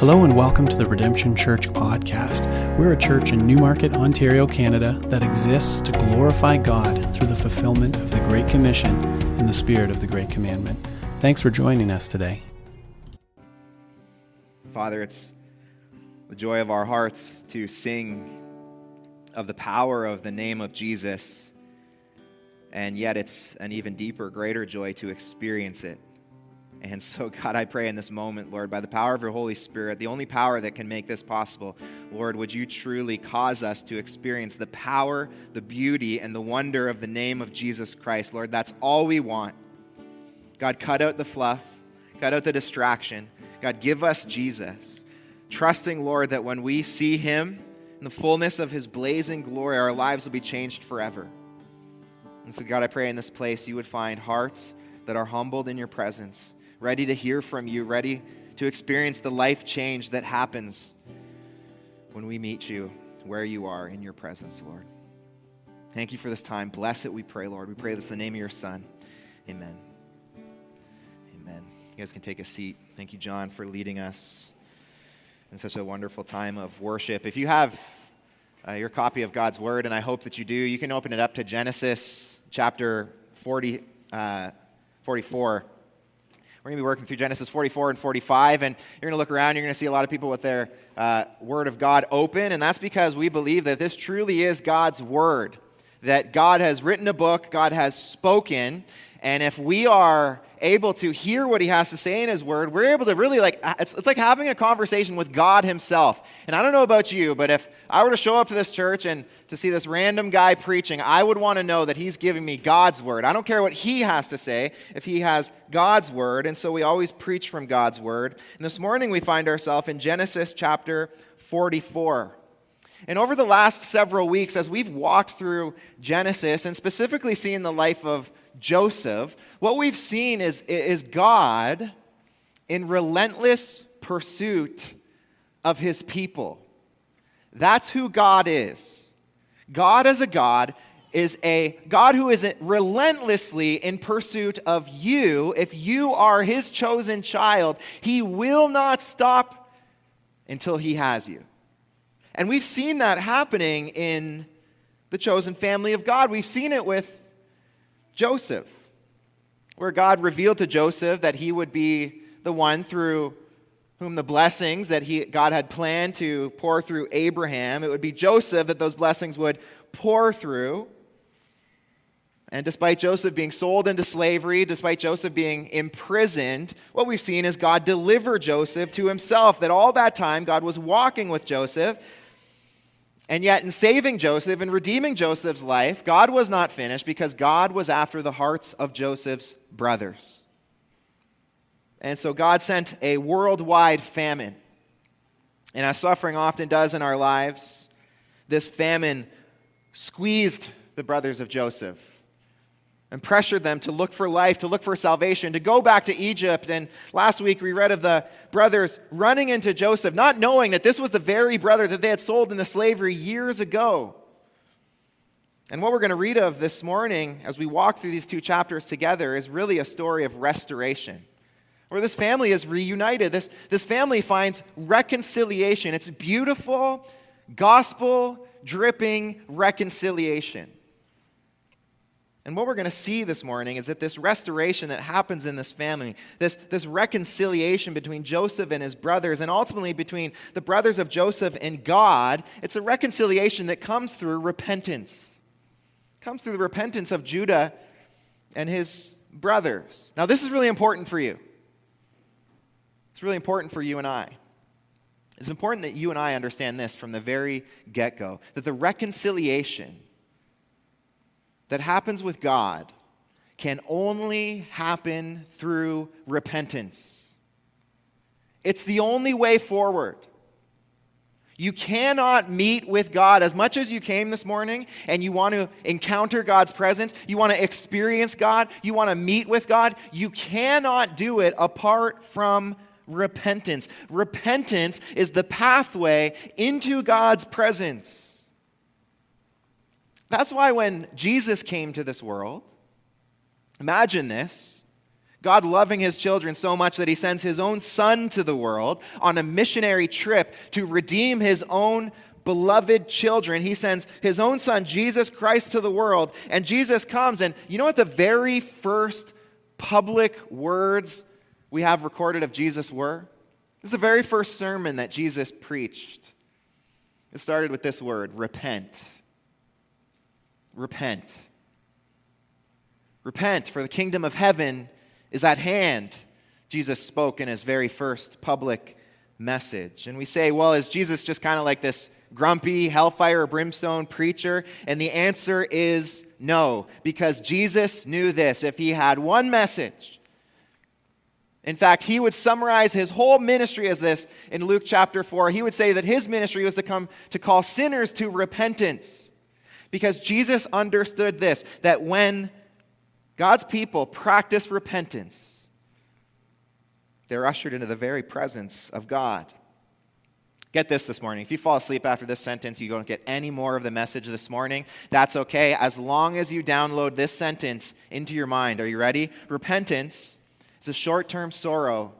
Hello and welcome to the Redemption Church podcast. We're a church in Newmarket, Ontario, Canada that exists to glorify God through the fulfillment of the Great Commission in the spirit of the Great Commandment. Thanks for joining us today. Father, it's the joy of our hearts to sing of the power of the name of Jesus, and yet it's an even deeper, greater joy to experience it and so, God, I pray in this moment, Lord, by the power of your Holy Spirit, the only power that can make this possible, Lord, would you truly cause us to experience the power, the beauty, and the wonder of the name of Jesus Christ. Lord, that's all we want. God, cut out the fluff, cut out the distraction. God, give us Jesus. Trusting, Lord, that when we see him in the fullness of his blazing glory, our lives will be changed forever. And so, God, I pray in this place you would find hearts that are humbled in your presence ready to hear from you, ready to experience the life change that happens when we meet you where you are in your presence, Lord. Thank you for this time. Bless it, we pray, Lord. We pray this in the name of your Son. Amen. Amen. You guys can take a seat. Thank you, John, for leading us in such a wonderful time of worship. If you have uh, your copy of God's Word, and I hope that you do, you can open it up to Genesis chapter 40, uh, 44. We're going to be working through Genesis 44 and 45, and you're going to look around, you're going to see a lot of people with their uh, Word of God open, and that's because we believe that this truly is God's Word. That God has written a book, God has spoken, and if we are able to hear what he has to say in his word, we're able to really like, it's, it's like having a conversation with God himself. And I don't know about you, but if I were to show up to this church and to see this random guy preaching, I would want to know that he's giving me God's word. I don't care what he has to say if he has God's word. And so we always preach from God's word. And this morning we find ourselves in Genesis chapter 44. And over the last several weeks, as we've walked through Genesis and specifically seen the life of Joseph, what we've seen is, is God in relentless pursuit of his people. That's who God is. God as a God is a God who is relentlessly in pursuit of you. If you are his chosen child, he will not stop until he has you. And we've seen that happening in the chosen family of God. We've seen it with Joseph, where God revealed to Joseph that he would be the one through whom the blessings that he, God had planned to pour through Abraham, it would be Joseph that those blessings would pour through. And despite Joseph being sold into slavery, despite Joseph being imprisoned, what we've seen is God deliver Joseph to himself. That all that time, God was walking with Joseph, and yet, in saving Joseph and redeeming Joseph's life, God was not finished because God was after the hearts of Joseph's brothers. And so, God sent a worldwide famine. And as suffering often does in our lives, this famine squeezed the brothers of Joseph and pressured them to look for life, to look for salvation, to go back to Egypt. And last week we read of the brothers running into Joseph, not knowing that this was the very brother that they had sold into slavery years ago. And what we're going to read of this morning as we walk through these two chapters together is really a story of restoration. Where this family is reunited. This, this family finds reconciliation. It's beautiful, gospel dripping reconciliation. And what we're going to see this morning is that this restoration that happens in this family, this, this reconciliation between Joseph and his brothers, and ultimately between the brothers of Joseph and God, it's a reconciliation that comes through repentance. It comes through the repentance of Judah and his brothers. Now, this is really important for you. It's really important for you and I. It's important that you and I understand this from the very get go that the reconciliation that happens with God can only happen through repentance. It's the only way forward. You cannot meet with God as much as you came this morning and you want to encounter God's presence, you want to experience God, you want to meet with God. You cannot do it apart from repentance. Repentance is the pathway into God's presence. That's why when Jesus came to this world, imagine this God loving his children so much that he sends his own son to the world on a missionary trip to redeem his own beloved children. He sends his own son, Jesus Christ, to the world. And Jesus comes, and you know what the very first public words we have recorded of Jesus were? This is the very first sermon that Jesus preached. It started with this word repent. Repent. Repent, for the kingdom of heaven is at hand, Jesus spoke in his very first public message. And we say, well, is Jesus just kind of like this grumpy, hellfire, brimstone preacher? And the answer is no, because Jesus knew this. If he had one message, in fact, he would summarize his whole ministry as this in Luke chapter 4. He would say that his ministry was to come to call sinners to repentance. Because Jesus understood this that when God's people practice repentance. They're ushered into the very presence of God. Get this this morning. If you fall asleep after this sentence, you don't get any more of the message this morning. That's okay, as long as you download this sentence into your mind. Are you ready? Repentance is a short term sorrow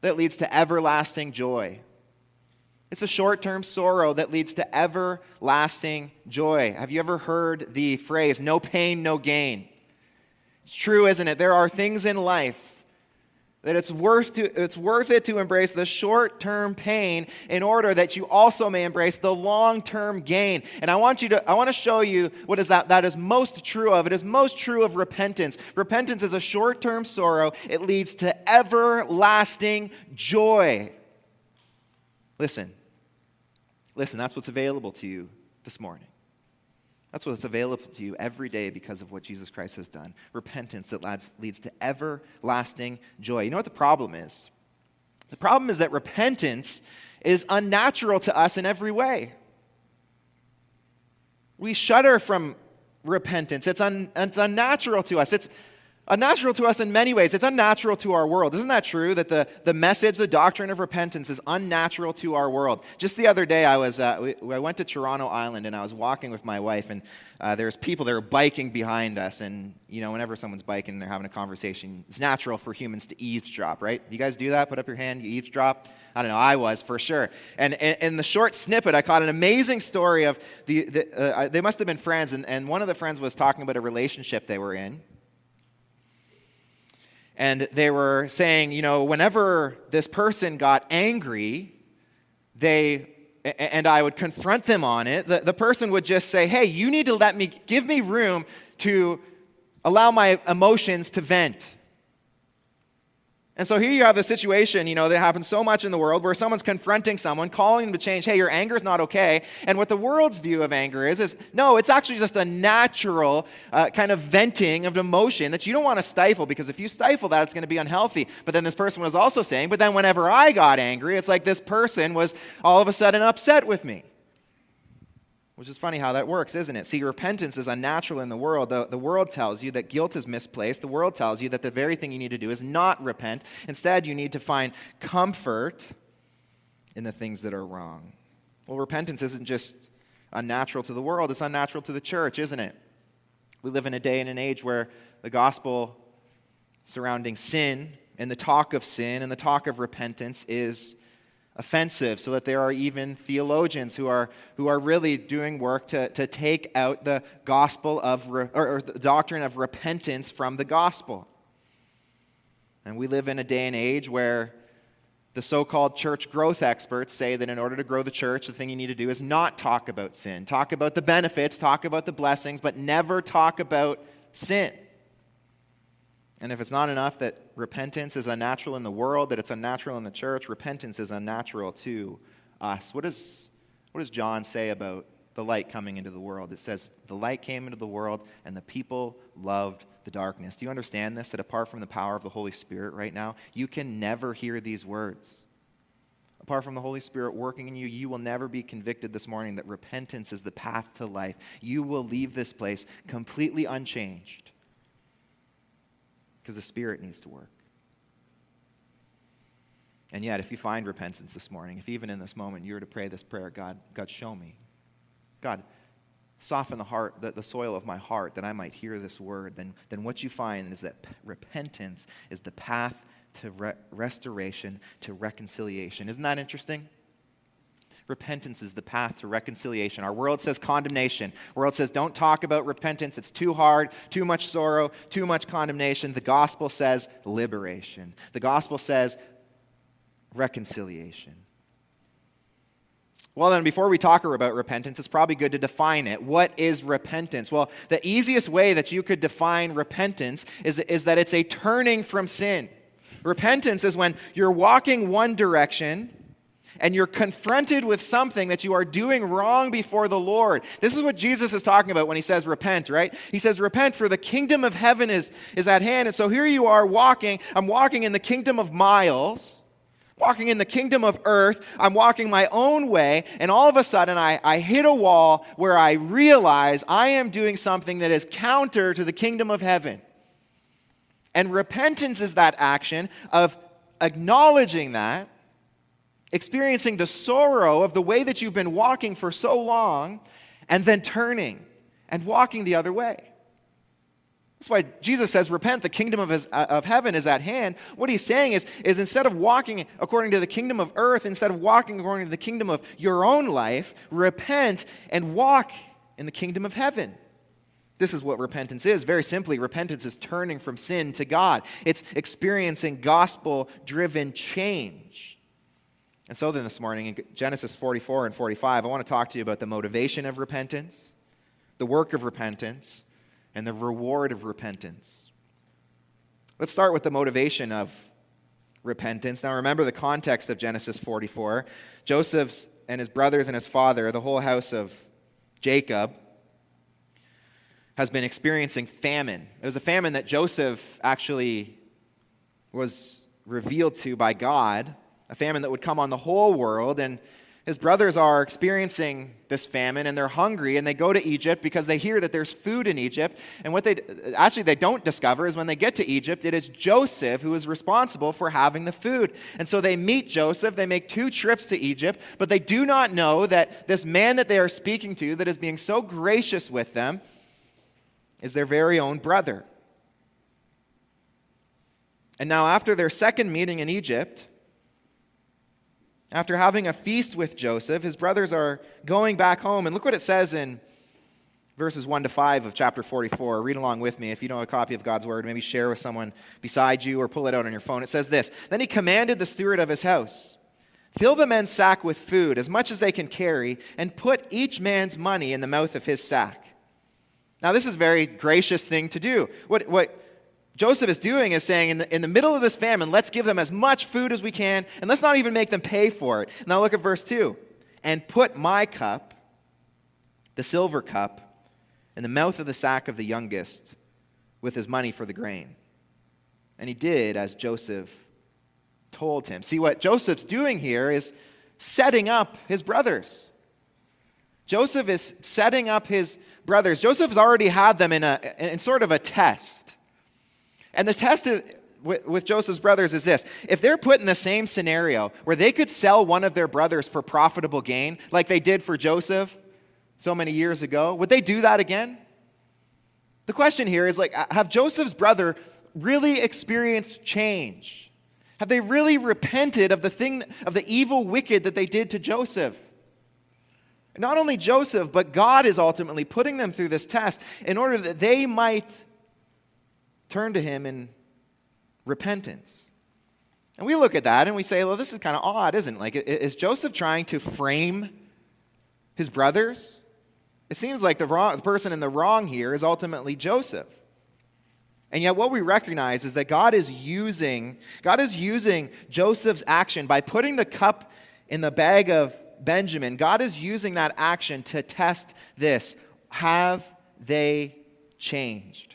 that leads to everlasting joy. It's a short term sorrow that leads to everlasting joy. Have you ever heard the phrase, no pain, no gain? It's true, isn't it? There are things in life that it's worth, to, it's worth it to embrace the short term pain in order that you also may embrace the long term gain. And I want, you to, I want to show you what is that, that is most true of. It is most true of repentance. Repentance is a short term sorrow, it leads to everlasting joy. Listen, listen, that's what's available to you this morning. That's what's available to you every day because of what Jesus Christ has done. Repentance that leads to everlasting joy. You know what the problem is? The problem is that repentance is unnatural to us in every way. We shudder from repentance. It's, un, it's unnatural to us. It's, unnatural to us in many ways. It's unnatural to our world. Isn't that true? That the, the message, the doctrine of repentance is unnatural to our world. Just the other day, I, was, uh, we, I went to Toronto Island and I was walking with my wife, and uh, there's people that are biking behind us. And, you know, whenever someone's biking and they're having a conversation, it's natural for humans to eavesdrop, right? You guys do that? Put up your hand, you eavesdrop? I don't know, I was for sure. And in the short snippet, I caught an amazing story of the, the uh, they must have been friends, and, and one of the friends was talking about a relationship they were in and they were saying, you know, whenever this person got angry, they and I would confront them on it, the, the person would just say, Hey, you need to let me give me room to allow my emotions to vent. And so here you have a situation, you know, that happens so much in the world where someone's confronting someone, calling them to change, hey, your anger is not okay. And what the world's view of anger is, is no, it's actually just a natural uh, kind of venting of emotion that you don't want to stifle because if you stifle that, it's going to be unhealthy. But then this person was also saying, but then whenever I got angry, it's like this person was all of a sudden upset with me. Which is funny how that works, isn't it? See, repentance is unnatural in the world. The, the world tells you that guilt is misplaced. The world tells you that the very thing you need to do is not repent. Instead, you need to find comfort in the things that are wrong. Well, repentance isn't just unnatural to the world, it's unnatural to the church, isn't it? We live in a day and an age where the gospel surrounding sin and the talk of sin and the talk of repentance is offensive, so that there are even theologians who are, who are really doing work to, to take out the gospel of, re, or, or the doctrine of repentance from the gospel. And we live in a day and age where the so called church growth experts say that in order to grow the church, the thing you need to do is not talk about sin. Talk about the benefits, talk about the blessings, but never talk about sin. And if it's not enough that repentance is unnatural in the world, that it's unnatural in the church, repentance is unnatural to us. What does, what does John say about the light coming into the world? It says, The light came into the world, and the people loved the darkness. Do you understand this? That apart from the power of the Holy Spirit right now, you can never hear these words. Apart from the Holy Spirit working in you, you will never be convicted this morning that repentance is the path to life. You will leave this place completely unchanged because the Spirit needs to work. And yet, if you find repentance this morning, if even in this moment you were to pray this prayer, God, God, show me. God, soften the heart, the, the soil of my heart, that I might hear this word, then, then what you find is that p- repentance is the path to re- restoration, to reconciliation. Isn't that interesting? Repentance is the path to reconciliation. Our world says condemnation. Our world says don't talk about repentance. It's too hard, too much sorrow, too much condemnation. The gospel says liberation. The gospel says reconciliation. Well, then, before we talk about repentance, it's probably good to define it. What is repentance? Well, the easiest way that you could define repentance is, is that it's a turning from sin. Repentance is when you're walking one direction and you're confronted with something that you are doing wrong before the Lord. This is what Jesus is talking about when he says repent, right? He says, Repent, for the kingdom of heaven is, is at hand. And so here you are walking. I'm walking in the kingdom of Myles walking in the kingdom of earth. I'm walking my own way, and all of a sudden I, I hit a wall where I realize I am doing something that is counter to the kingdom of heaven. And repentance is that action of acknowledging that, experiencing the sorrow of the way that you've been walking for so long, and then turning and walking the other way. That's why Jesus says, Repent, the kingdom of, his, uh, of heaven is at hand. What he's saying is, is instead of walking according to the kingdom of earth, instead of walking according to the kingdom of your own life, repent and walk in the kingdom of heaven. This is what repentance is. Very simply, repentance is turning from sin to God, it's experiencing gospel driven change. And so, then this morning in Genesis 44 and 45, I want to talk to you about the motivation of repentance, the work of repentance and the reward of repentance. Let's start with the motivation of repentance. Now, remember the context of Genesis 44. Joseph's and his brothers and his father, the whole house of Jacob, has been experiencing famine. It was a famine that Joseph actually was revealed to by God, a famine that would come on the whole world. And his brothers are experiencing this famine and they're hungry and they go to Egypt because they hear that there's food in Egypt. And what they actually they don't discover is when they get to Egypt, it is Joseph who is responsible for having the food. And so they meet Joseph, they make two trips to Egypt, but they do not know that this man that they are speaking to that is being so gracious with them is their very own brother. And now after their second meeting in Egypt, after having a feast with Joseph, his brothers are going back home. And look what it says in verses 1 to 5 of chapter 44. Read along with me. If you don't have a copy of God's word, maybe share with someone beside you or pull it out on your phone. It says this Then he commanded the steward of his house Fill the men's sack with food, as much as they can carry, and put each man's money in the mouth of his sack. Now, this is a very gracious thing to do. What, what Joseph is doing is saying, in the, in the middle of this famine, let's give them as much food as we can, and let's not even make them pay for it. Now look at verse 2. And put my cup, the silver cup, in the mouth of the sack of the youngest with his money for the grain. And he did as Joseph told him. See, what Joseph's doing here is setting up his brothers. Joseph is setting up his brothers. Joseph's already had them in, a, in sort of a test. And the test is, with, with Joseph's brothers is this if they're put in the same scenario where they could sell one of their brothers for profitable gain, like they did for Joseph so many years ago, would they do that again? The question here is like, have Joseph's brother really experienced change? Have they really repented of the thing, of the evil wicked that they did to Joseph? Not only Joseph, but God is ultimately putting them through this test in order that they might turn to Him in repentance. And we look at that and we say, well, this is kind of odd, isn't it? Like, is Joseph trying to frame his brothers? It seems like the, wrong, the person in the wrong here is ultimately Joseph. And yet what we recognize is that God is using God is using Joseph's action by putting the cup in the bag of Benjamin. God is using that action to test this. Have they changed?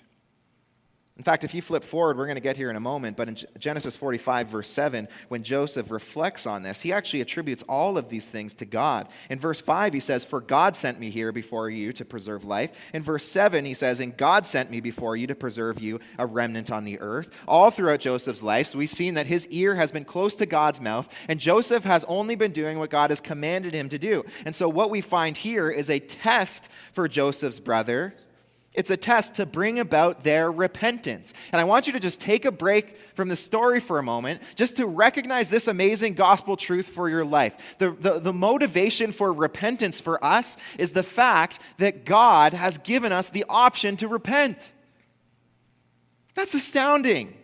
In fact, if you flip forward, we're going to get here in a moment, but in Genesis 45, verse 7, when Joseph reflects on this, he actually attributes all of these things to God. In verse 5, he says, For God sent me here before you to preserve life. In verse 7, he says, And God sent me before you to preserve you, a remnant on the earth. All throughout Joseph's life, so we've seen that his ear has been close to God's mouth, and Joseph has only been doing what God has commanded him to do. And so what we find here is a test for Joseph's brothers it's a test to bring about their repentance. And I want you to just take a break from the story for a moment, just to recognize this amazing gospel truth for your life. The, the, the, motivation for repentance for us is the fact that God has given us the option to repent. That's astounding.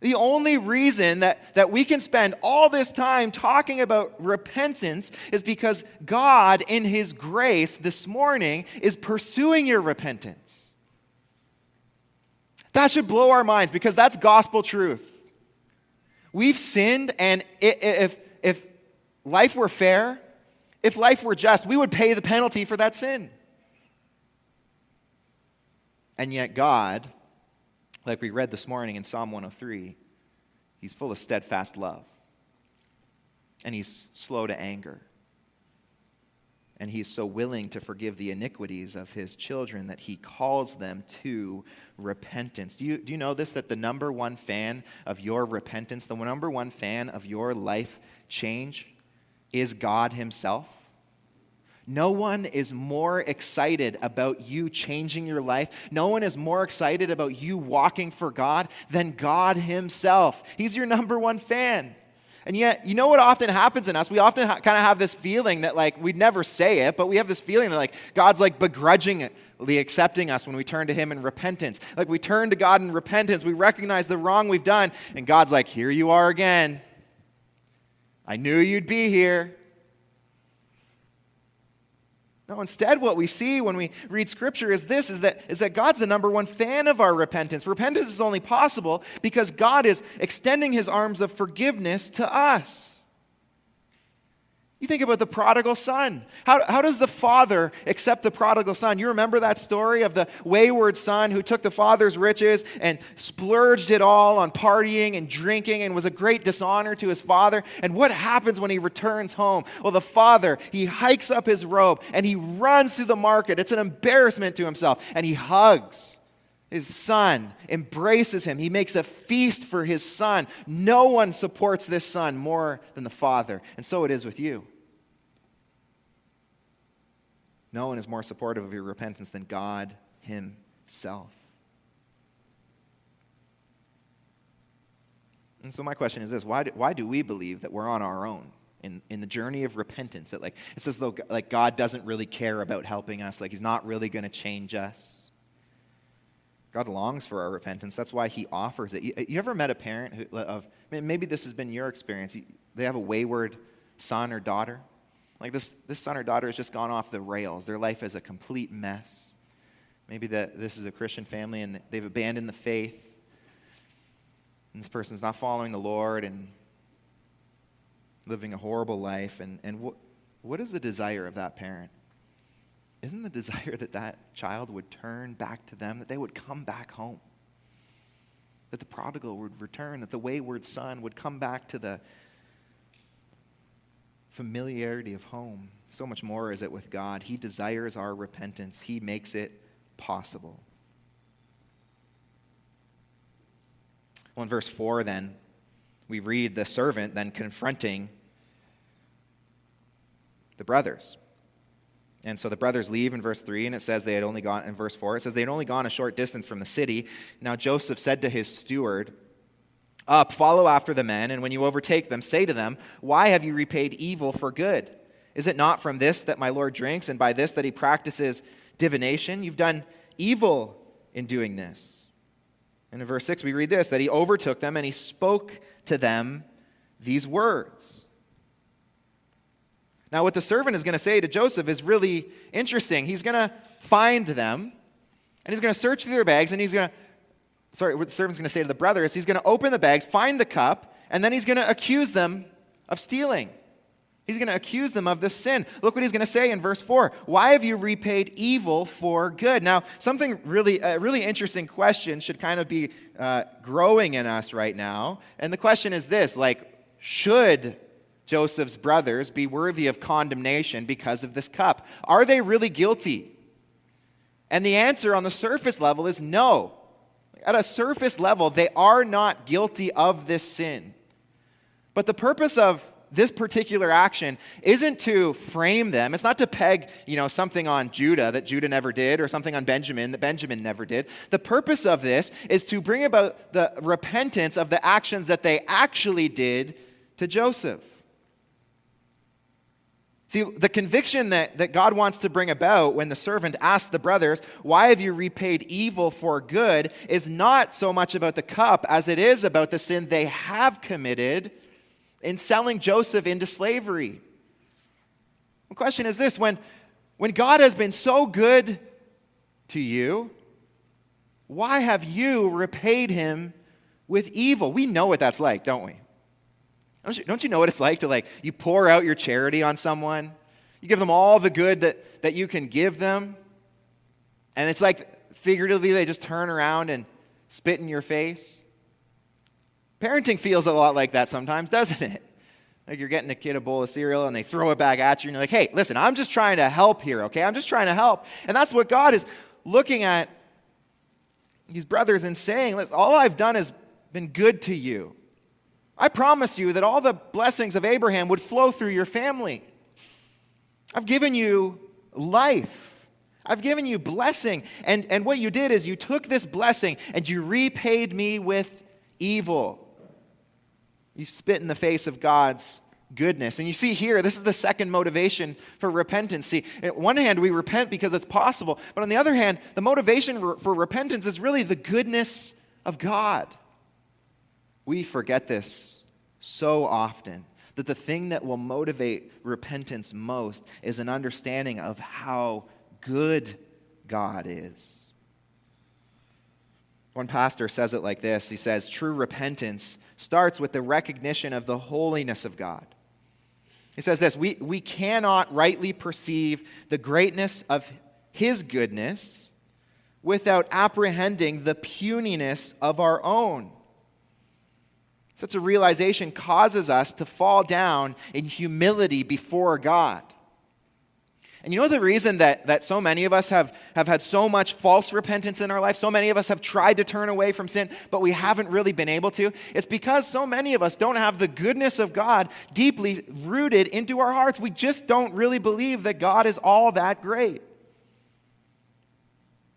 The only reason that, that we can spend all this time talking about repentance is because God, in His grace this morning, is pursuing your repentance. That should blow our minds because that's gospel truth. We've sinned, and if, if life were fair, if life were just, we would pay the penalty for that sin. And yet, God like we read this morning in Psalm 103, he's full of steadfast love. And he's slow to anger. And he's so willing to forgive the iniquities of his children that he calls them to repentance. Do you, do you know this? That the number one fan of your repentance, the number one fan of your life change, is God himself? No one is more excited about you changing your life. No one is more excited about you walking for God than God Himself. He's your number one fan. And yet, you know what often happens in us? We often ha- kind of have this feeling that, like, we'd never say it, but we have this feeling that, like, God's, like, begrudgingly accepting us when we turn to Him in repentance. Like, we turn to God in repentance, we recognize the wrong we've done, and God's like, here you are again. I knew you'd be here. No, instead, what we see when we read Scripture is this is that, is that God's the number one fan of our repentance. Repentance is only possible because God is extending his arms of forgiveness to us. You think about the prodigal son. How, how does the father accept the prodigal son? You remember that story of the wayward son who took the father's riches and splurged it all on partying and drinking and was a great dishonor to his father? And what happens when he returns home? Well, the father, he hikes up his robe and he runs through the market. It's an embarrassment to himself. And he hugs his son, embraces him. He makes a feast for his son. No one supports this son more than the father. And so it is with you. No one is more supportive of your repentance than God Himself. And so my question is this why do, why do we believe that we're on our own in, in the journey of repentance? That like it's as though like God doesn't really care about helping us, like He's not really going to change us. God longs for our repentance. That's why He offers it. You, you ever met a parent who, of maybe this has been your experience? They have a wayward son or daughter, like this, this son or daughter has just gone off the rails. Their life is a complete mess. Maybe that this is a Christian family and they've abandoned the faith. And this person's not following the Lord and living a horrible life. And, and what, what is the desire of that parent? Isn't the desire that that child would turn back to them, that they would come back home? That the prodigal would return, that the wayward son would come back to the, familiarity of home. So much more is it with God. He desires our repentance, He makes it possible. Well, in verse 4, then, we read the servant then confronting the brothers. And so the brothers leave in verse 3, and it says they had only gone, in verse 4, it says they had only gone a short distance from the city. Now Joseph said to his steward, up, follow after the men, and when you overtake them, say to them, Why have you repaid evil for good? Is it not from this that my Lord drinks, and by this that he practices divination? You've done evil in doing this. And in verse 6, we read this that he overtook them and he spoke to them these words. Now, what the servant is going to say to Joseph is really interesting. He's going to find them, and he's going to search through their bags, and he's going to sorry, what the servant's going to say to the brother is he's going to open the bags, find the cup, and then he's going to accuse them of stealing. He's going to accuse them of this sin. Look what he's going to say in verse 4. Why have you repaid evil for good? Now, something really, a really interesting question should kind of be uh, growing in us right now. And the question is this like, should Joseph's brothers be worthy of condemnation because of this cup? Are they really guilty? And the answer on the surface level is no. At a surface level, they are not guilty of this sin. But the purpose of this particular action isn't to frame them. It's not to peg, you know, something on Judah that Judah never did or something on Benjamin that Benjamin never did. The purpose of this is to bring about the repentance of the actions that they actually did to Joseph. See, the conviction that, that God wants to bring about when the servant asks the brothers, Why have you repaid evil for good? is not so much about the cup as it is about the sin they have committed in selling Joseph into slavery. The question is this when, when God has been so good to you, why have you repaid him with evil? We know what that's like, don't we? Don't you, don't you know what it's like to like, you pour out your charity on someone, you give them all the good that, that you can give them, and it's like figuratively they just turn around and spit in your face? Parenting feels a lot like that sometimes, doesn't it? Like you're getting a kid a bowl of cereal and they throw it back at you, and you're like, hey, listen, I'm just trying to help here, okay? I'm just trying to help. And that's what God is looking at these brothers and saying, all I've done has been good to you. I promise you that all the blessings of Abraham would flow through your family. I've given you life. I've given you blessing. And, and what you did is you took this blessing and you repaid me with evil. You spit in the face of God's goodness. And you see here, this is the second motivation for repentance. See, on one hand, we repent because it's possible, but on the other hand, the motivation for repentance is really the goodness of God. We forget this so often that the thing that will motivate repentance most is an understanding of how good God is. One pastor says it like this He says, True repentance starts with the recognition of the holiness of God. He says this we, we cannot rightly perceive the greatness of His goodness without apprehending the puniness of our own. Such a realization causes us to fall down in humility before God. And you know the reason that, that so many of us have, have had so much false repentance in our life, so many of us have tried to turn away from sin, but we haven't really been able to? It's because so many of us don't have the goodness of God deeply rooted into our hearts. We just don't really believe that God is all that great.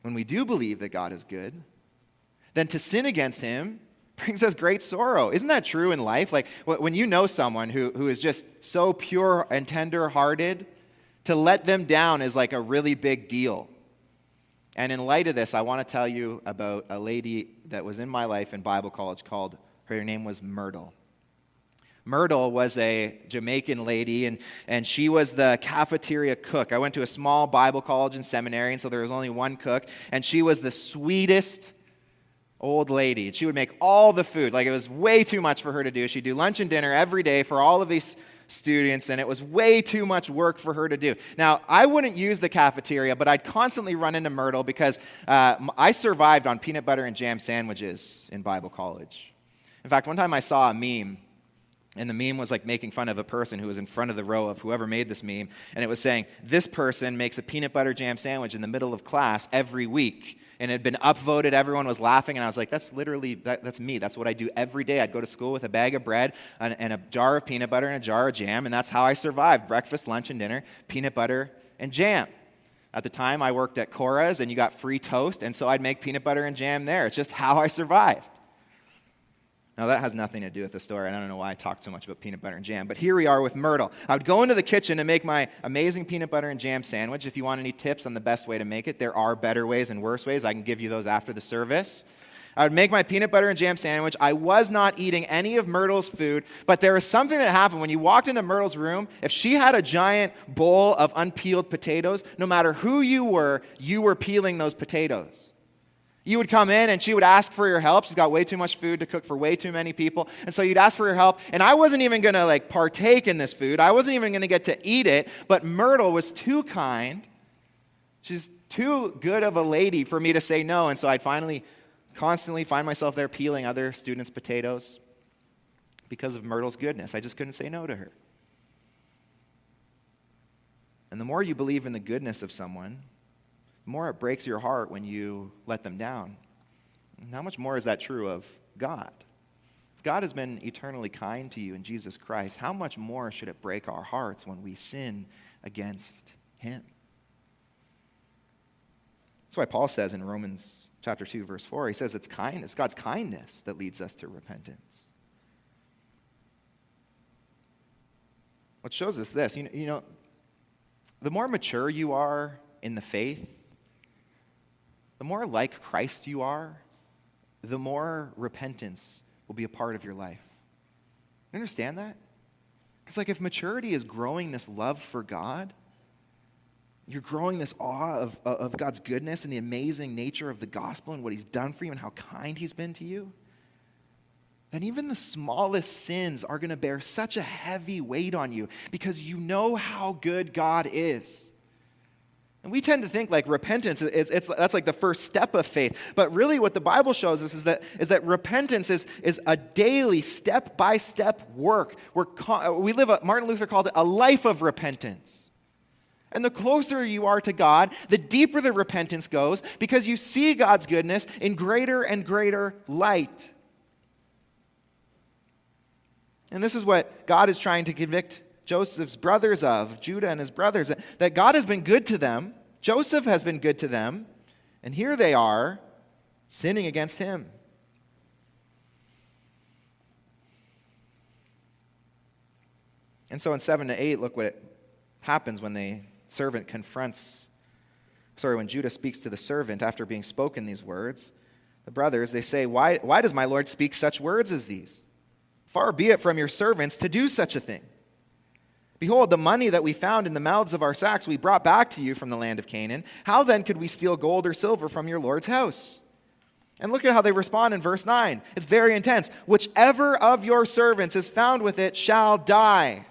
When we do believe that God is good, then to sin against Him brings us great sorrow. Isn't that true in life? Like when you know someone who, who is just so pure and tender hearted, to let them down is like a really big deal. And in light of this, I want to tell you about a lady that was in my life in Bible college called, her name was Myrtle. Myrtle was a Jamaican lady, and, and she was the cafeteria cook. I went to a small Bible college and seminary, and so there was only one cook, and she was the sweetest, old lady. She would make all the food. Like it was way too much for her to do. She'd do lunch and dinner every day for all of these students, and it was way too much work for her to do. Now, I wouldn't use the cafeteria, but I'd constantly run into Myrtle because uh, I survived on peanut butter and jam sandwiches in Bible college. In fact, one time I saw a meme and the meme was like making fun of a person who was in front of the row of whoever made this meme. And it was saying, This person makes a peanut butter jam sandwich in the middle of class every week. And it had been upvoted. Everyone was laughing. And I was like, That's literally, that, that's me. That's what I do every day. I'd go to school with a bag of bread and, and a jar of peanut butter and a jar of jam. And that's how I survived breakfast, lunch, and dinner peanut butter and jam. At the time, I worked at Cora's and you got free toast. And so I'd make peanut butter and jam there. It's just how I survived. Now, that has nothing to do with the story. I don't know why I talked so much about peanut butter and jam, but here we are with Myrtle. I would go into the kitchen and make my amazing peanut butter and jam sandwich. If you want any tips on the best way to make it, there are better ways and worse ways. I can give you those after the service. I would make my peanut butter and jam sandwich. I was not eating any of Myrtle's food, but there was something that happened when you walked into Myrtle's room. If she had a giant bowl of unpeeled potatoes, no matter who you were, you were peeling those potatoes. You would come in and she would ask for your help. She's got way too much food to cook for way too many people. And so you'd ask for your help. And I wasn't even going to like partake in this food. I wasn't even going to get to eat it. But Myrtle was too kind. She's too good of a lady for me to say no. And so I'd finally constantly find myself there peeling other students' potatoes because of Myrtle's goodness. I just couldn't say no to her. And the more you believe in the goodness of someone, the more it breaks your heart when you let them down. And how much more is that true of God? If God has been eternally kind to you in Jesus Christ, how much more should it break our hearts when we sin against Him? That's why Paul says in Romans chapter 2, verse 4, he says it's kind, it's God's kindness that leads us to repentance. What shows us this, you know, you know the more mature you are in the faith, the more like Christ you are, the more repentance will be a part of your life. You understand that? Because, like, if maturity is growing this love for God, you're growing this awe of, of God's goodness and the amazing nature of the gospel and what He's done for you and how kind He's been to you, then even the smallest sins are going to bear such a heavy weight on you because you know how good God is. And we tend to think like repentance, it's, it's, that's like the first step of faith. But really, what the Bible shows us is that, is that repentance is, is a daily, step by step work. We're, we live, a, Martin Luther called it a life of repentance. And the closer you are to God, the deeper the repentance goes because you see God's goodness in greater and greater light. And this is what God is trying to convict Joseph's brothers of, Judah and his brothers, that God has been good to them. Joseph has been good to them. And here they are sinning against him. And so in 7 to 8, look what happens when the servant confronts, sorry, when Judah speaks to the servant after being spoken these words. The brothers, they say, Why, why does my Lord speak such words as these? Far be it from your servants to do such a thing. Behold, the money that we found in the mouths of our sacks we brought back to you from the land of Canaan. How then could we steal gold or silver from your Lord's house? And look at how they respond in verse 9. It's very intense. Whichever of your servants is found with it shall die.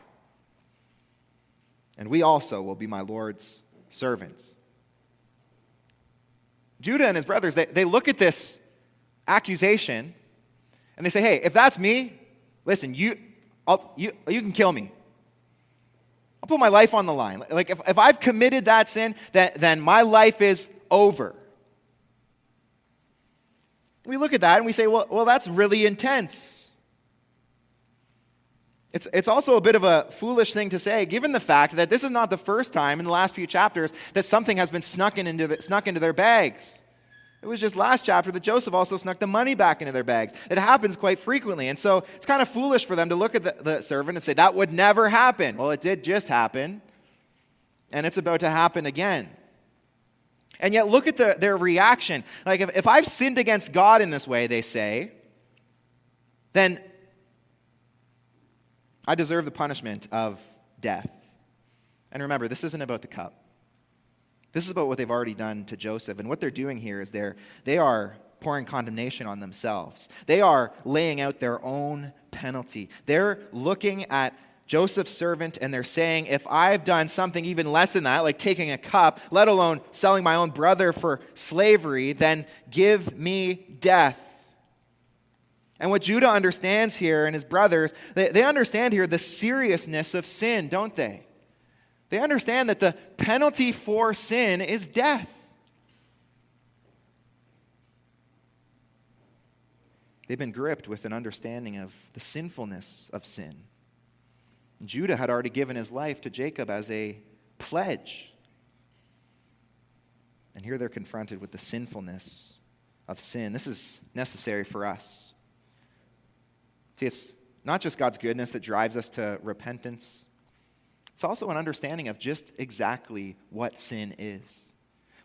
And we also will be my Lord's servants. Judah and his brothers, they, they look at this accusation and they say, hey, if that's me, listen, you, I'll, you, you can kill me. I'll put my life on the line. Like, if, if I've committed that sin, that, then my life is over. We look at that and we say, well, well that's really intense. It's, it's also a bit of a foolish thing to say, given the fact that this is not the first time in the last few chapters that something has been snuck, in into, the, snuck into their bags. It was just last chapter that Joseph also snuck the money back into their bags. It happens quite frequently. And so it's kind of foolish for them to look at the, the servant and say, that would never happen. Well, it did just happen, and it's about to happen again. And yet, look at the, their reaction. Like, if, if I've sinned against God in this way, they say, then I deserve the punishment of death. And remember, this isn't about the cup. This is about what they've already done to Joseph. And what they're doing here is they're, they are pouring condemnation on themselves. They are laying out their own penalty. They're looking at Joseph's servant and they're saying, if I've done something even less than that, like taking a cup, let alone selling my own brother for slavery, then give me death. And what Judah understands here and his brothers, they, they understand here the seriousness of sin, don't they? They understand that the penalty for sin is death. They've been gripped with an understanding of the sinfulness of sin. Judah had already given his life to Jacob as a pledge. And here they're confronted with the sinfulness of sin. This is necessary for us. See, it's not just God's goodness that drives us to repentance, it's also an understanding of just exactly what sin is.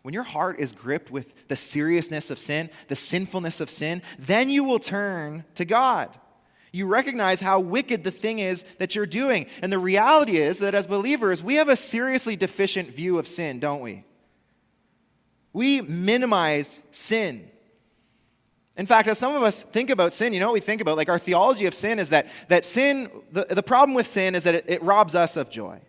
When your heart is gripped with the seriousness of sin, the sinfulness of sin, then you will turn to God. You recognize how wicked the thing is that you're doing. And the reality is that as believers, we have a seriously deficient view of sin, don't we? We minimize sin. In fact, as some of us think about sin, you know what we think about? Like our theology of sin is that, that sin, the, the problem with sin is that it, it robs us of joy.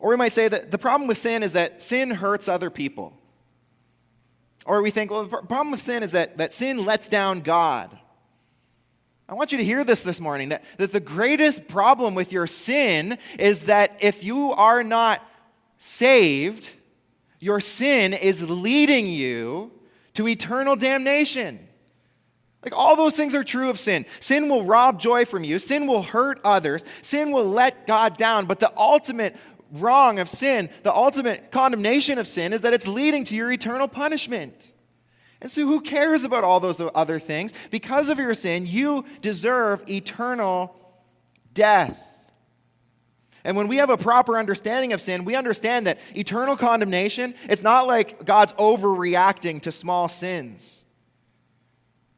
Or we might say that the problem with sin is that sin hurts other people. Or we think, well, the problem with sin is that, that sin lets down God. I want you to hear this this morning that, that the greatest problem with your sin is that if you are not saved, your sin is leading you to eternal damnation. Like all those things are true of sin. Sin will rob joy from you, sin will hurt others, sin will let God down. But the ultimate wrong of sin, the ultimate condemnation of sin, is that it's leading to your eternal punishment. And so, who cares about all those other things? Because of your sin, you deserve eternal death. And when we have a proper understanding of sin, we understand that eternal condemnation, it's not like God's overreacting to small sins.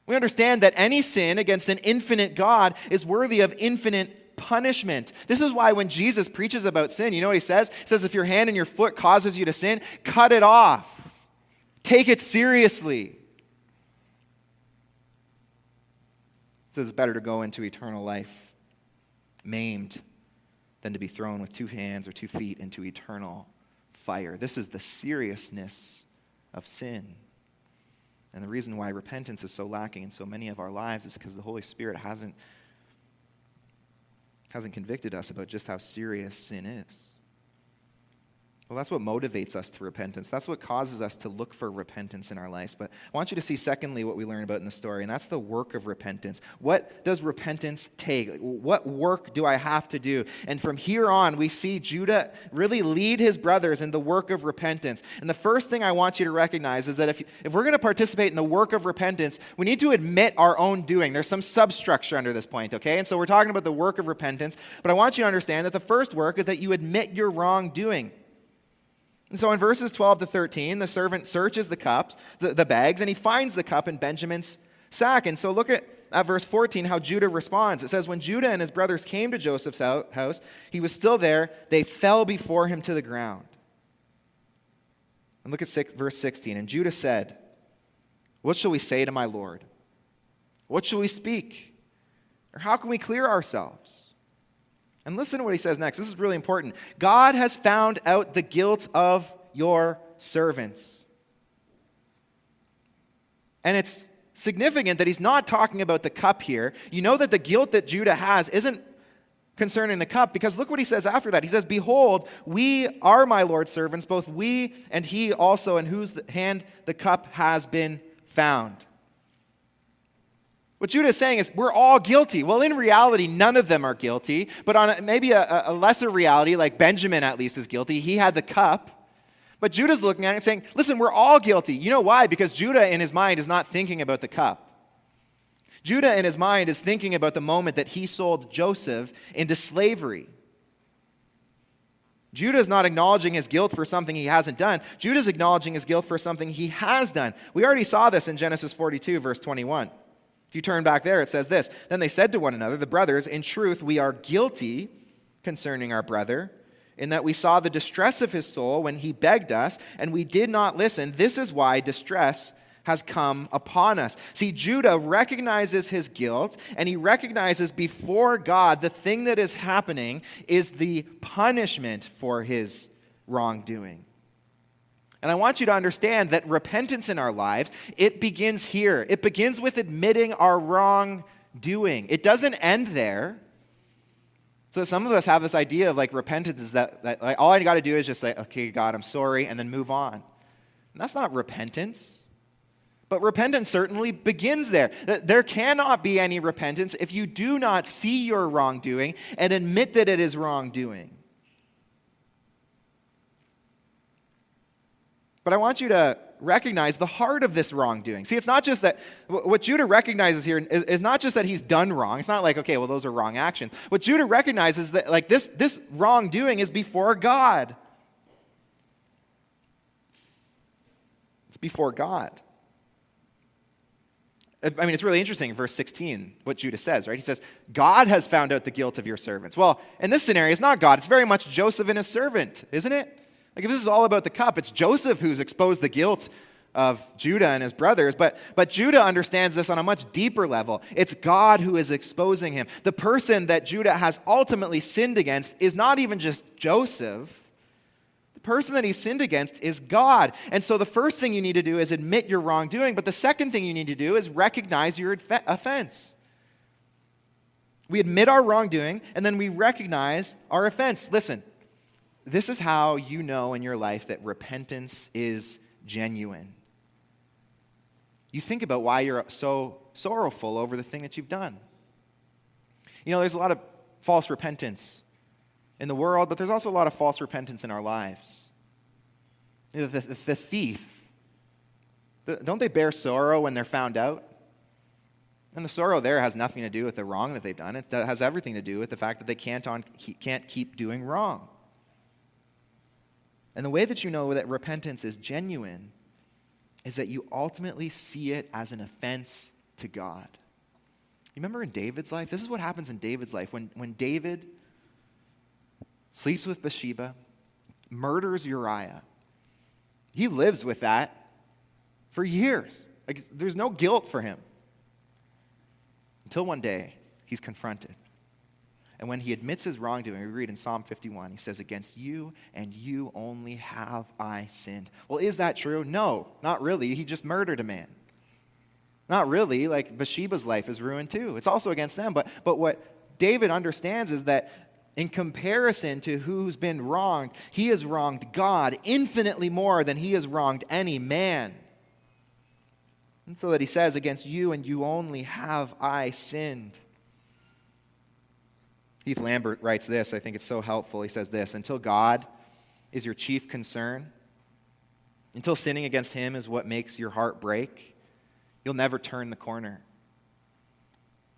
We understand that any sin against an infinite God is worthy of infinite punishment. This is why when Jesus preaches about sin, you know what he says? He says, if your hand and your foot causes you to sin, cut it off. Take it seriously. He says it's better to go into eternal life maimed than to be thrown with two hands or two feet into eternal fire. This is the seriousness of sin. And the reason why repentance is so lacking in so many of our lives is because the Holy Spirit hasn't hasn't convicted us about just how serious sin is. Well, that's what motivates us to repentance. That's what causes us to look for repentance in our lives. But I want you to see, secondly, what we learn about in the story, and that's the work of repentance. What does repentance take? What work do I have to do? And from here on, we see Judah really lead his brothers in the work of repentance. And the first thing I want you to recognize is that if, if we're going to participate in the work of repentance, we need to admit our own doing. There's some substructure under this point, okay? And so we're talking about the work of repentance, but I want you to understand that the first work is that you admit your wrongdoing. And so in verses 12 to 13, the servant searches the cups, the, the bags, and he finds the cup in Benjamin's sack. And so look at, at verse 14 how Judah responds. It says, When Judah and his brothers came to Joseph's house, he was still there. They fell before him to the ground. And look at six, verse 16. And Judah said, What shall we say to my Lord? What shall we speak? Or how can we clear ourselves? And listen to what he says next. This is really important. God has found out the guilt of your servants. And it's significant that he's not talking about the cup here. You know that the guilt that Judah has isn't concerning the cup because look what he says after that. He says, Behold, we are my Lord's servants, both we and he also, in whose hand the cup has been found. What Judah is saying is, we're all guilty. Well, in reality, none of them are guilty, but on maybe a, a lesser reality, like Benjamin at least is guilty, he had the cup. But Judah's looking at it and saying, listen, we're all guilty. You know why? Because Judah in his mind is not thinking about the cup. Judah in his mind is thinking about the moment that he sold Joseph into slavery. Judah is not acknowledging his guilt for something he hasn't done. Judah is acknowledging his guilt for something he has done. We already saw this in Genesis 42, verse 21. If you turn back there, it says this Then they said to one another, the brothers, In truth, we are guilty concerning our brother, in that we saw the distress of his soul when he begged us, and we did not listen. This is why distress has come upon us. See, Judah recognizes his guilt, and he recognizes before God the thing that is happening is the punishment for his wrongdoing. And I want you to understand that repentance in our lives, it begins here. It begins with admitting our wrongdoing. It doesn't end there. So some of us have this idea of like repentance is that, that like, all I got to do is just say, okay, God, I'm sorry, and then move on. And that's not repentance. But repentance certainly begins there. There cannot be any repentance if you do not see your wrongdoing and admit that it is wrongdoing. But I want you to recognize the heart of this wrongdoing. See, it's not just that, what Judah recognizes here is, is, not just that he's done wrong. It's not like, okay, well, those are wrong actions. What Judah recognizes that, like, this, this wrongdoing is before God. It's before God. I mean, it's really interesting verse 16 what Judah says, right? He says, God has found out the guilt of your servants. Well, in this scenario, it's not God, it's very much Joseph and his servant, isn't it? Like, if this is all about the cup, it's Joseph who's exposed the guilt of Judah and his brothers, but, but Judah understands this on a much deeper level. It's God who is exposing him. The person that Judah has ultimately sinned against is not even just Joseph. The person that he sinned against is God. And so the first thing you need to do is admit your wrongdoing, but the second thing you need to do is recognize your offense. We admit our wrongdoing, and then we recognize our offense. Listen, this is how you know in your life that repentance is genuine. You think about why you're so sorrowful over the thing that you've done. You know, there's a lot of false repentance in the world, but there's also a lot of false repentance in our lives. The, the, the, thief, the, don't they bear sorrow when they're found out? And the sorrow there has nothing to do with the wrong that they've done. It has everything to do with the fact that they can't, on, can't keep doing wrong. And the way that you know that repentance is genuine is that you ultimately see it as an offense to God. You remember in David's life? This is what happens in David's life. When, when David sleeps with Bathsheba, murders Uriah, he lives with that for years. Like, there's no guilt for him. Until one day, he's confronted. And when he admits his wrongdoing, we read in Psalm 51, he says, Against you and you only have I sinned. Well, is that true? No, not really. He just murdered a man. Not really. Like Bathsheba's life is ruined too. It's also against them. But, but what David understands is that in comparison to who's been wronged, he has wronged God infinitely more than he has wronged any man. And so that he says, Against you and you only have I sinned. Heath Lambert writes this. I think it's so helpful. He says this Until God is your chief concern, until sinning against Him is what makes your heart break, you'll never turn the corner.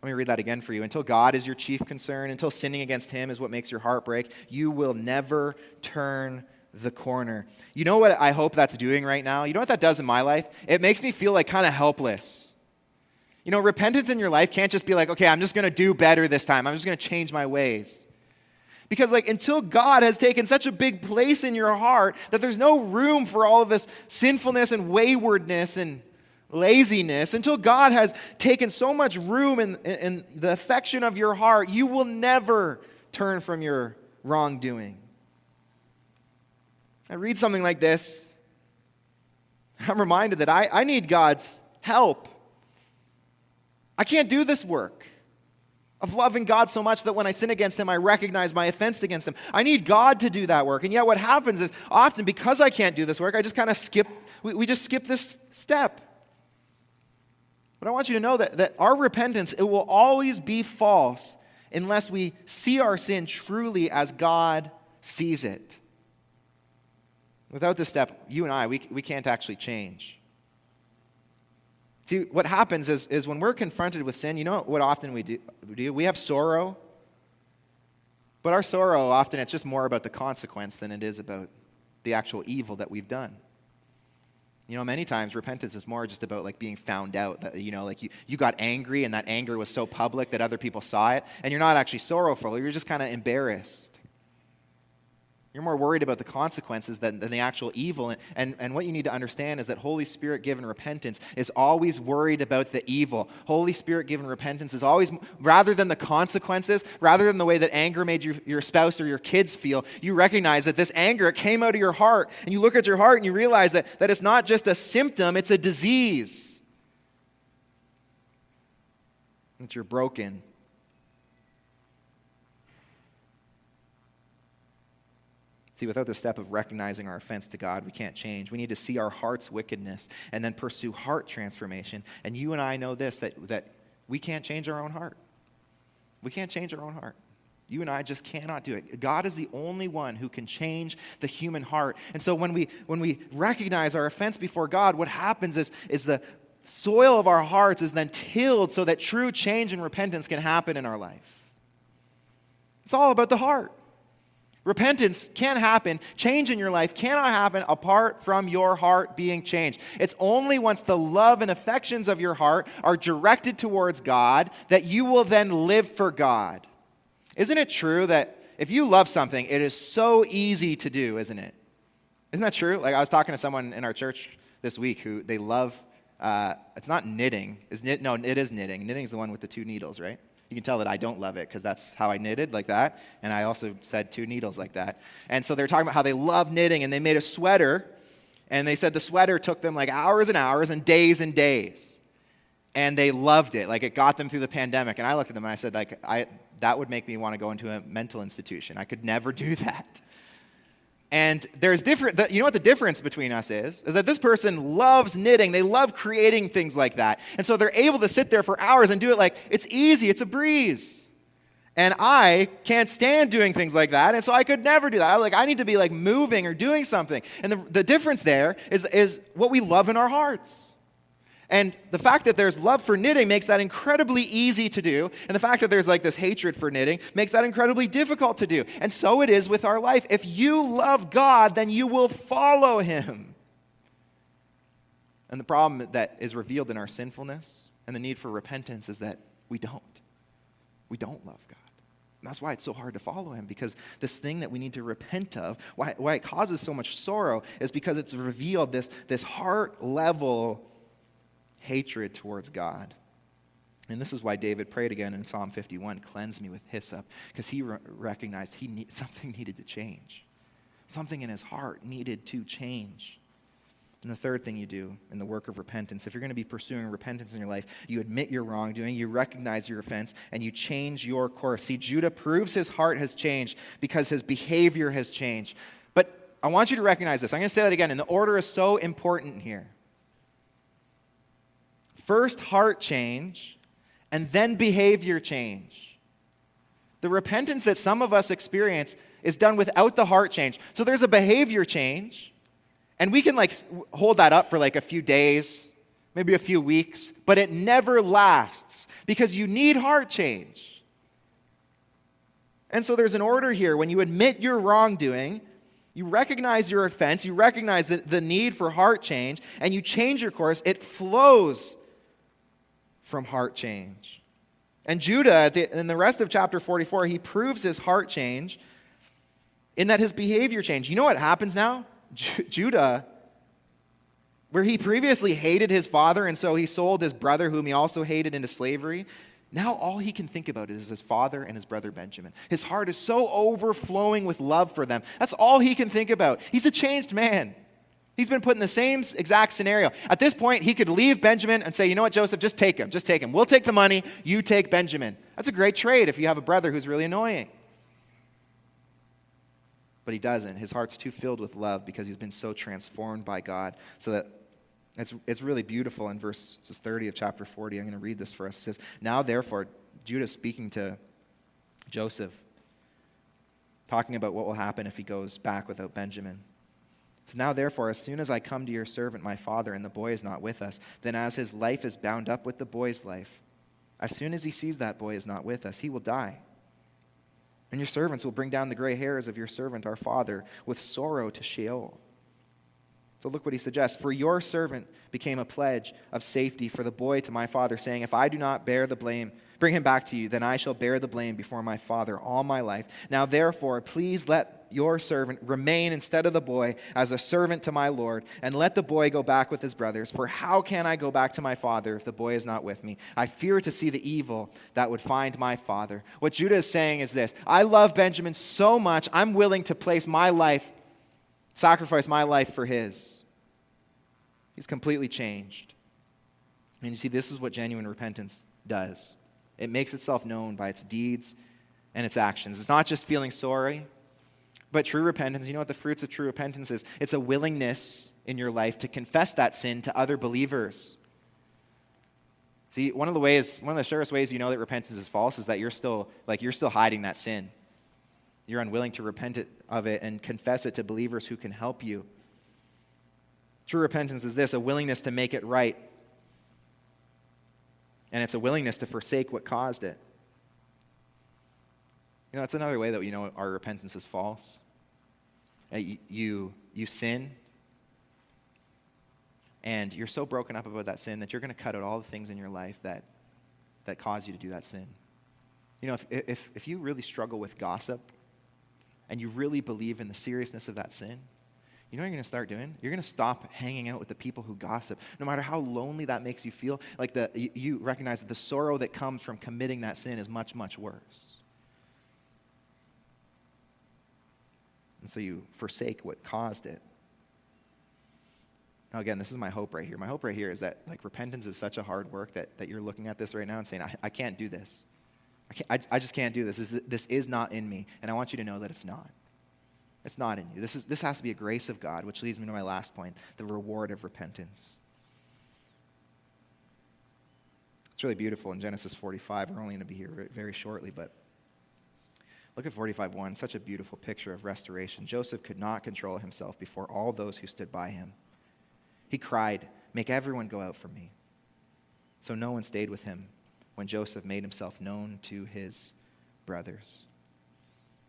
Let me read that again for you. Until God is your chief concern, until sinning against Him is what makes your heart break, you will never turn the corner. You know what I hope that's doing right now? You know what that does in my life? It makes me feel like kind of helpless. You know, repentance in your life can't just be like, okay, I'm just going to do better this time. I'm just going to change my ways. Because, like, until God has taken such a big place in your heart that there's no room for all of this sinfulness and waywardness and laziness, until God has taken so much room in, in the affection of your heart, you will never turn from your wrongdoing. I read something like this. I'm reminded that I, I need God's help. I can't do this work of loving God so much that when I sin against Him, I recognize my offense against Him. I need God to do that work. And yet, what happens is often because I can't do this work, I just kind of skip, we, we just skip this step. But I want you to know that, that our repentance, it will always be false unless we see our sin truly as God sees it. Without this step, you and I, we, we can't actually change. See, what happens is, is when we're confronted with sin, you know what often we do, we have sorrow. But our sorrow, often, it's just more about the consequence than it is about the actual evil that we've done. You know, many times repentance is more just about like being found out. That, you know, like you, you got angry and that anger was so public that other people saw it, and you're not actually sorrowful, you're just kind of embarrassed. You're more worried about the consequences than, than the actual evil. And, and, and what you need to understand is that Holy Spirit given repentance is always worried about the evil. Holy Spirit given repentance is always, rather than the consequences, rather than the way that anger made your, your spouse or your kids feel, you recognize that this anger it came out of your heart. And you look at your heart and you realize that, that it's not just a symptom, it's a disease. That you're broken See, without the step of recognizing our offense to God, we can't change. We need to see our heart's wickedness and then pursue heart transformation. And you and I know this that, that we can't change our own heart. We can't change our own heart. You and I just cannot do it. God is the only one who can change the human heart. And so when we when we recognize our offense before God, what happens is, is the soil of our hearts is then tilled so that true change and repentance can happen in our life. It's all about the heart. Repentance can't happen, change in your life cannot happen apart from your heart being changed. It's only once the love and affections of your heart are directed towards God that you will then live for God. Isn't it true that if you love something, it is so easy to do, isn't it? Isn't that true? Like I was talking to someone in our church this week who they love, uh, it's not knitting. Is knit, no, it is knitting. Knitting is the one with the two needles, right? You can tell that I don't love it because that's how I knitted like that. And I also said two needles like that. And so they're talking about how they love knitting and they made a sweater. And they said the sweater took them like hours and hours and days and days. And they loved it. Like it got them through the pandemic. And I looked at them and I said, like, I, that would make me want to go into a mental institution. I could never do that. And there's different, you know what the difference between us is? Is that this person loves knitting. They love creating things like that. And so they're able to sit there for hours and do it like it's easy, it's a breeze. And I can't stand doing things like that. And so I could never do that. I, like, I need to be like moving or doing something. And the, the difference there is, is what we love in our hearts. And the fact that there's love for knitting makes that incredibly easy to do. And the fact that there's like this hatred for knitting makes that incredibly difficult to do. And so it is with our life. If you love God, then you will follow him. And the problem that is revealed in our sinfulness and the need for repentance is that we don't. We don't love God. That's why it's so hard to follow him, because this thing that we need to repent of, why, why it causes so much sorrow, is because it's revealed this, this heart level hatred towards God. And this is why David prayed again in Psalm 51 cleanse me with hyssop, because he re- recognized he need, something needed to change. Something in his heart needed to change. And the third thing you do in the work of repentance, if you're going to be pursuing repentance in your life, you admit your wrongdoing, you recognize your offense, and you change your course. See, Judah proves his heart has changed because his behavior has changed. But I want you to recognize this. I'm going to say that again, and the order is so important here. First, heart change, and then behavior change. The repentance that some of us experience is done without the heart change. So there's a behavior change, and we can like hold that up for like a few days, maybe a few weeks, but it never lasts because you need heart change. And so there's an order here. When you admit your wrongdoing, you recognize your offense, you recognize the, the need for heart change, and you change your course, it flows from heart change. And Judah, in the rest of chapter 44, he proves his heart change in that his behavior changed. You know what happens now? Judah, where he previously hated his father, and so he sold his brother, whom he also hated, into slavery. Now all he can think about is his father and his brother Benjamin. His heart is so overflowing with love for them. That's all he can think about. He's a changed man. He's been put in the same exact scenario. At this point, he could leave Benjamin and say, you know what, Joseph, just take him. Just take him. We'll take the money. You take Benjamin. That's a great trade if you have a brother who's really annoying. But he doesn't. His heart's too filled with love because he's been so transformed by God. So that it's, it's really beautiful in verses 30 of chapter 40. I'm going to read this for us. It says, Now therefore, Judah speaking to Joseph, talking about what will happen if he goes back without Benjamin. So now, therefore, as soon as I come to your servant, my father, and the boy is not with us, then as his life is bound up with the boy's life, as soon as he sees that boy is not with us, he will die. And your servants will bring down the gray hairs of your servant, our father, with sorrow to Sheol. So look what he suggests. For your servant became a pledge of safety for the boy to my father, saying, If I do not bear the blame, bring him back to you, then I shall bear the blame before my father all my life. Now, therefore, please let your servant remain instead of the boy as a servant to my Lord, and let the boy go back with his brothers. For how can I go back to my father if the boy is not with me? I fear to see the evil that would find my father. What Judah is saying is this I love Benjamin so much, I'm willing to place my life, sacrifice my life for his. He's completely changed. And you see, this is what genuine repentance does. It makes itself known by its deeds and its actions. It's not just feeling sorry, but true repentance. You know what the fruits of true repentance is? It's a willingness in your life to confess that sin to other believers. See, one of the ways, one of the surest ways you know that repentance is false is that you're still like you're still hiding that sin. You're unwilling to repent it, of it and confess it to believers who can help you. True repentance is this a willingness to make it right and it's a willingness to forsake what caused it. You know, that's another way that we know our repentance is false. You, you, you sin, and you're so broken up about that sin that you're going to cut out all the things in your life that, that cause you to do that sin. You know, if, if, if you really struggle with gossip and you really believe in the seriousness of that sin, You know what you're going to start doing? You're going to stop hanging out with the people who gossip. No matter how lonely that makes you feel, like the, you recognize that the sorrow that comes from committing that sin is much, much worse. And so you forsake what caused it. Now, again, this is my hope right here. My hope right here is that like repentance is such a hard work that, that you're looking at this right now and saying, I, I can't do this. I, can't, I, I just can't do this. This is, this is not in me. And I want you to know that it's not. It's not in you. This, is, this has to be a grace of God, which leads me to my last point the reward of repentance. It's really beautiful in Genesis 45. We're only going to be here very shortly, but look at 45:1. Such a beautiful picture of restoration. Joseph could not control himself before all those who stood by him. He cried, Make everyone go out from me. So no one stayed with him when Joseph made himself known to his brothers.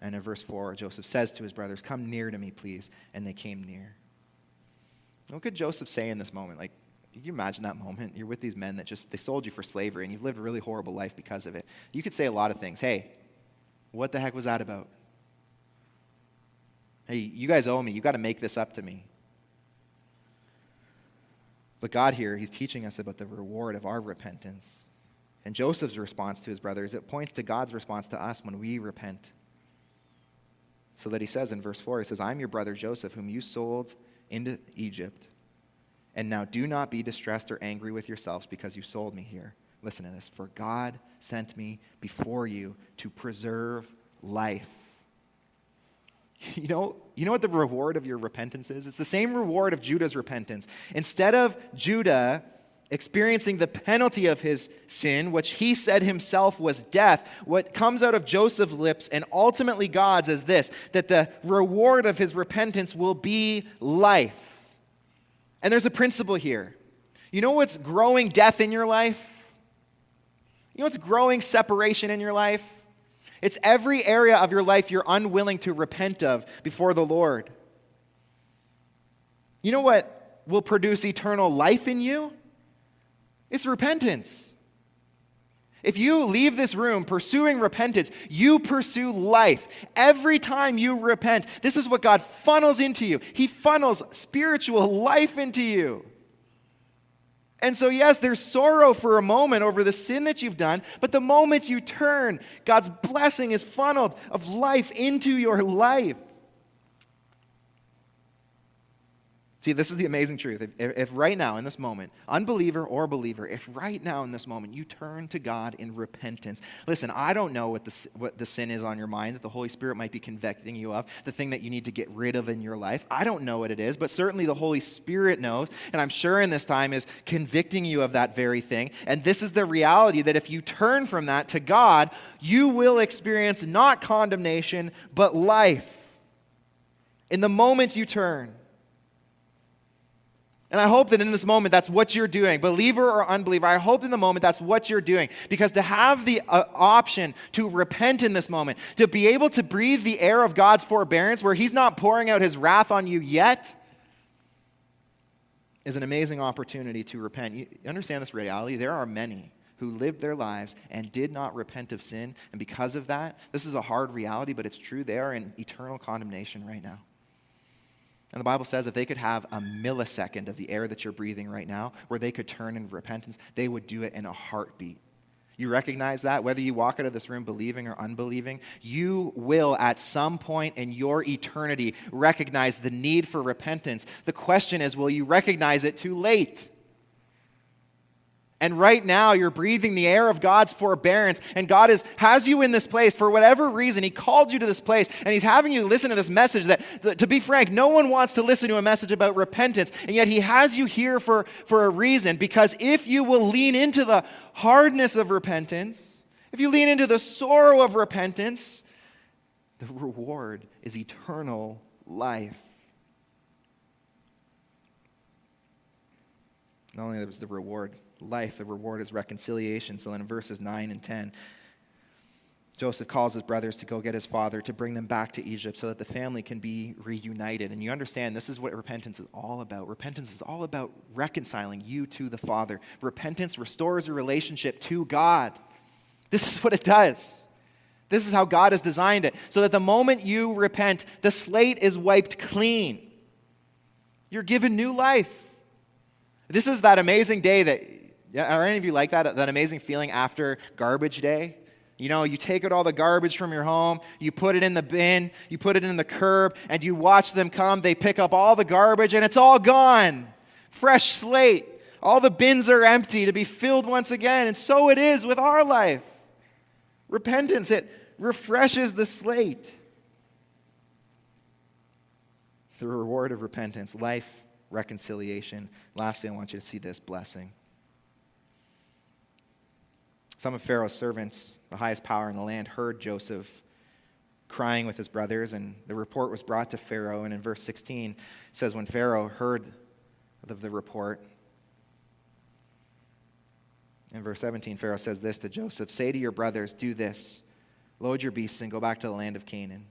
And in verse 4, Joseph says to his brothers, Come near to me, please. And they came near. What could Joseph say in this moment? Like, can you imagine that moment? You're with these men that just, they sold you for slavery and you've lived a really horrible life because of it. You could say a lot of things. Hey, what the heck was that about? Hey, you guys owe me. You got to make this up to me. But God here, He's teaching us about the reward of our repentance. And Joseph's response to his brothers, it points to God's response to us when we repent. So that he says in verse 4, he says, I'm your brother Joseph, whom you sold into Egypt. And now do not be distressed or angry with yourselves because you sold me here. Listen to this. For God sent me before you to preserve life. You know, you know what the reward of your repentance is? It's the same reward of Judah's repentance. Instead of Judah experiencing the penalty of his sin, which he said himself was death, what comes out of Joseph's lips and ultimately God's is this that the reward of his repentance will be life. And there's a principle here. You know what's growing death in your life? You know what's growing separation in your life? It's every area of your life you're unwilling to repent of before the Lord. You know what will produce eternal life in you? It's repentance. If you leave this room pursuing repentance, you pursue life. Every time you repent, this is what God funnels into you. He funnels spiritual life into you. And so, yes, there's sorrow for a moment over the sin that you've done, but the moment you turn, God's blessing is funneled of life into your life. See, this is the amazing truth. If, if, right now, in this moment, unbeliever or believer, if right now in this moment you turn to God in repentance, listen, I don't know what the, what the sin is on your mind that the Holy Spirit might be convicting you of, the thing that you need to get rid of in your life. I don't know what it is, but certainly the Holy Spirit knows, and I'm sure in this time is convicting you of that very thing. And this is the reality that if you turn from that to God, you will experience not condemnation, but life. In the moment you turn, and I hope that in this moment that's what you're doing, believer or unbeliever. I hope in the moment that's what you're doing. Because to have the uh, option to repent in this moment, to be able to breathe the air of God's forbearance where He's not pouring out His wrath on you yet, is an amazing opportunity to repent. You understand this reality? There are many who lived their lives and did not repent of sin. And because of that, this is a hard reality, but it's true. They are in eternal condemnation right now. And the Bible says if they could have a millisecond of the air that you're breathing right now, where they could turn in repentance, they would do it in a heartbeat. You recognize that? Whether you walk out of this room believing or unbelieving, you will at some point in your eternity recognize the need for repentance. The question is will you recognize it too late? And right now, you're breathing the air of God's forbearance, and God is, has you in this place for whatever reason. He called you to this place, and He's having you listen to this message that, to be frank, no one wants to listen to a message about repentance, and yet He has you here for, for a reason. Because if you will lean into the hardness of repentance, if you lean into the sorrow of repentance, the reward is eternal life. Not only was the reward life, the reward is reconciliation. So then in verses 9 and 10, Joseph calls his brothers to go get his father to bring them back to Egypt so that the family can be reunited. And you understand this is what repentance is all about. Repentance is all about reconciling you to the Father. Repentance restores your relationship to God. This is what it does. This is how God has designed it. So that the moment you repent, the slate is wiped clean. You're given new life. This is that amazing day that, yeah, are any of you like that? That amazing feeling after garbage day? You know, you take out all the garbage from your home, you put it in the bin, you put it in the curb, and you watch them come. They pick up all the garbage, and it's all gone. Fresh slate. All the bins are empty to be filled once again. And so it is with our life. Repentance, it refreshes the slate. The reward of repentance, life, reconciliation. Lastly, I want you to see this blessing. Some of Pharaoh's servants, the highest power in the land, heard Joseph crying with his brothers, and the report was brought to Pharaoh. And in verse 16, it says, When Pharaoh heard of the report, in verse 17, Pharaoh says this to Joseph Say to your brothers, Do this load your beasts and go back to the land of Canaan,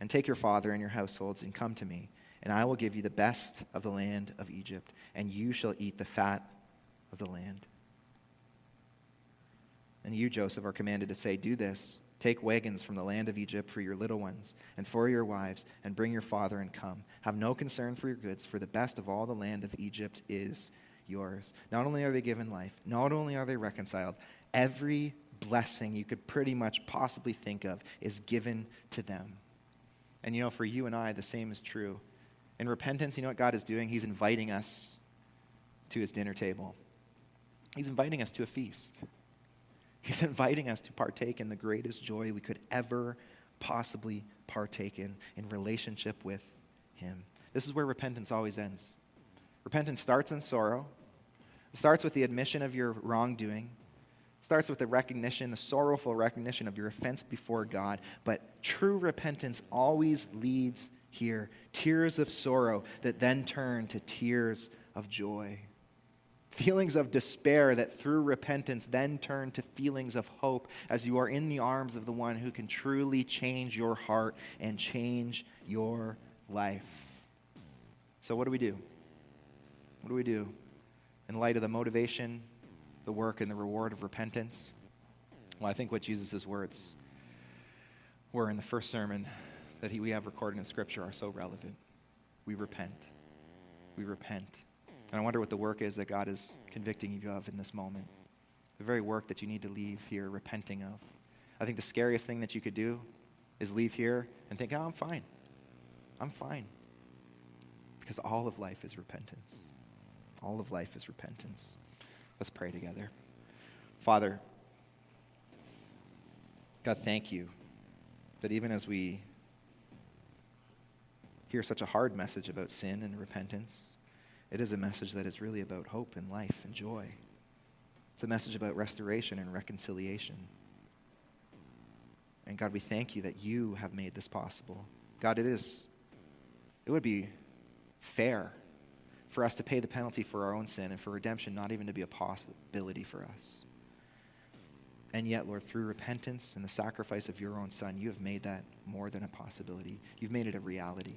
and take your father and your households and come to me, and I will give you the best of the land of Egypt, and you shall eat the fat of the land. And you, Joseph, are commanded to say, Do this. Take wagons from the land of Egypt for your little ones and for your wives, and bring your father and come. Have no concern for your goods, for the best of all the land of Egypt is yours. Not only are they given life, not only are they reconciled, every blessing you could pretty much possibly think of is given to them. And you know, for you and I, the same is true. In repentance, you know what God is doing? He's inviting us to his dinner table, He's inviting us to a feast. He's inviting us to partake in the greatest joy we could ever possibly partake in, in relationship with Him. This is where repentance always ends. Repentance starts in sorrow, it starts with the admission of your wrongdoing, it starts with the recognition, the sorrowful recognition of your offense before God. But true repentance always leads here tears of sorrow that then turn to tears of joy feelings of despair that through repentance then turn to feelings of hope as you are in the arms of the one who can truly change your heart and change your life. So, what do we do? What do we do in light of the motivation, the work, and the reward of repentance? Well, I think what Jesus' words were in the first sermon that he, we have recorded in Scripture are so relevant. We repent. We repent. And I wonder what the work is that God is convicting you of in this moment. The very work that you need to leave here repenting of. I think the scariest thing that you could do is leave here and think, oh, I'm fine. I'm fine. Because all of life is repentance. All of life is repentance. Let's pray together. Father, God, thank you that even as we hear such a hard message about sin and repentance, it is a message that is really about hope and life and joy. It's a message about restoration and reconciliation. And God, we thank you that you have made this possible. God, it is, it would be fair for us to pay the penalty for our own sin and for redemption not even to be a possibility for us. And yet, Lord, through repentance and the sacrifice of your own Son, you have made that more than a possibility. You've made it a reality.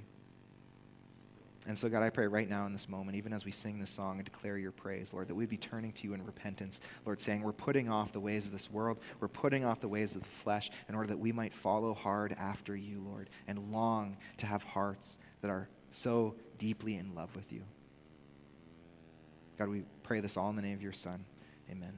And so, God, I pray right now in this moment, even as we sing this song and declare your praise, Lord, that we'd be turning to you in repentance, Lord, saying we're putting off the ways of this world, we're putting off the ways of the flesh in order that we might follow hard after you, Lord, and long to have hearts that are so deeply in love with you. God, we pray this all in the name of your Son. Amen.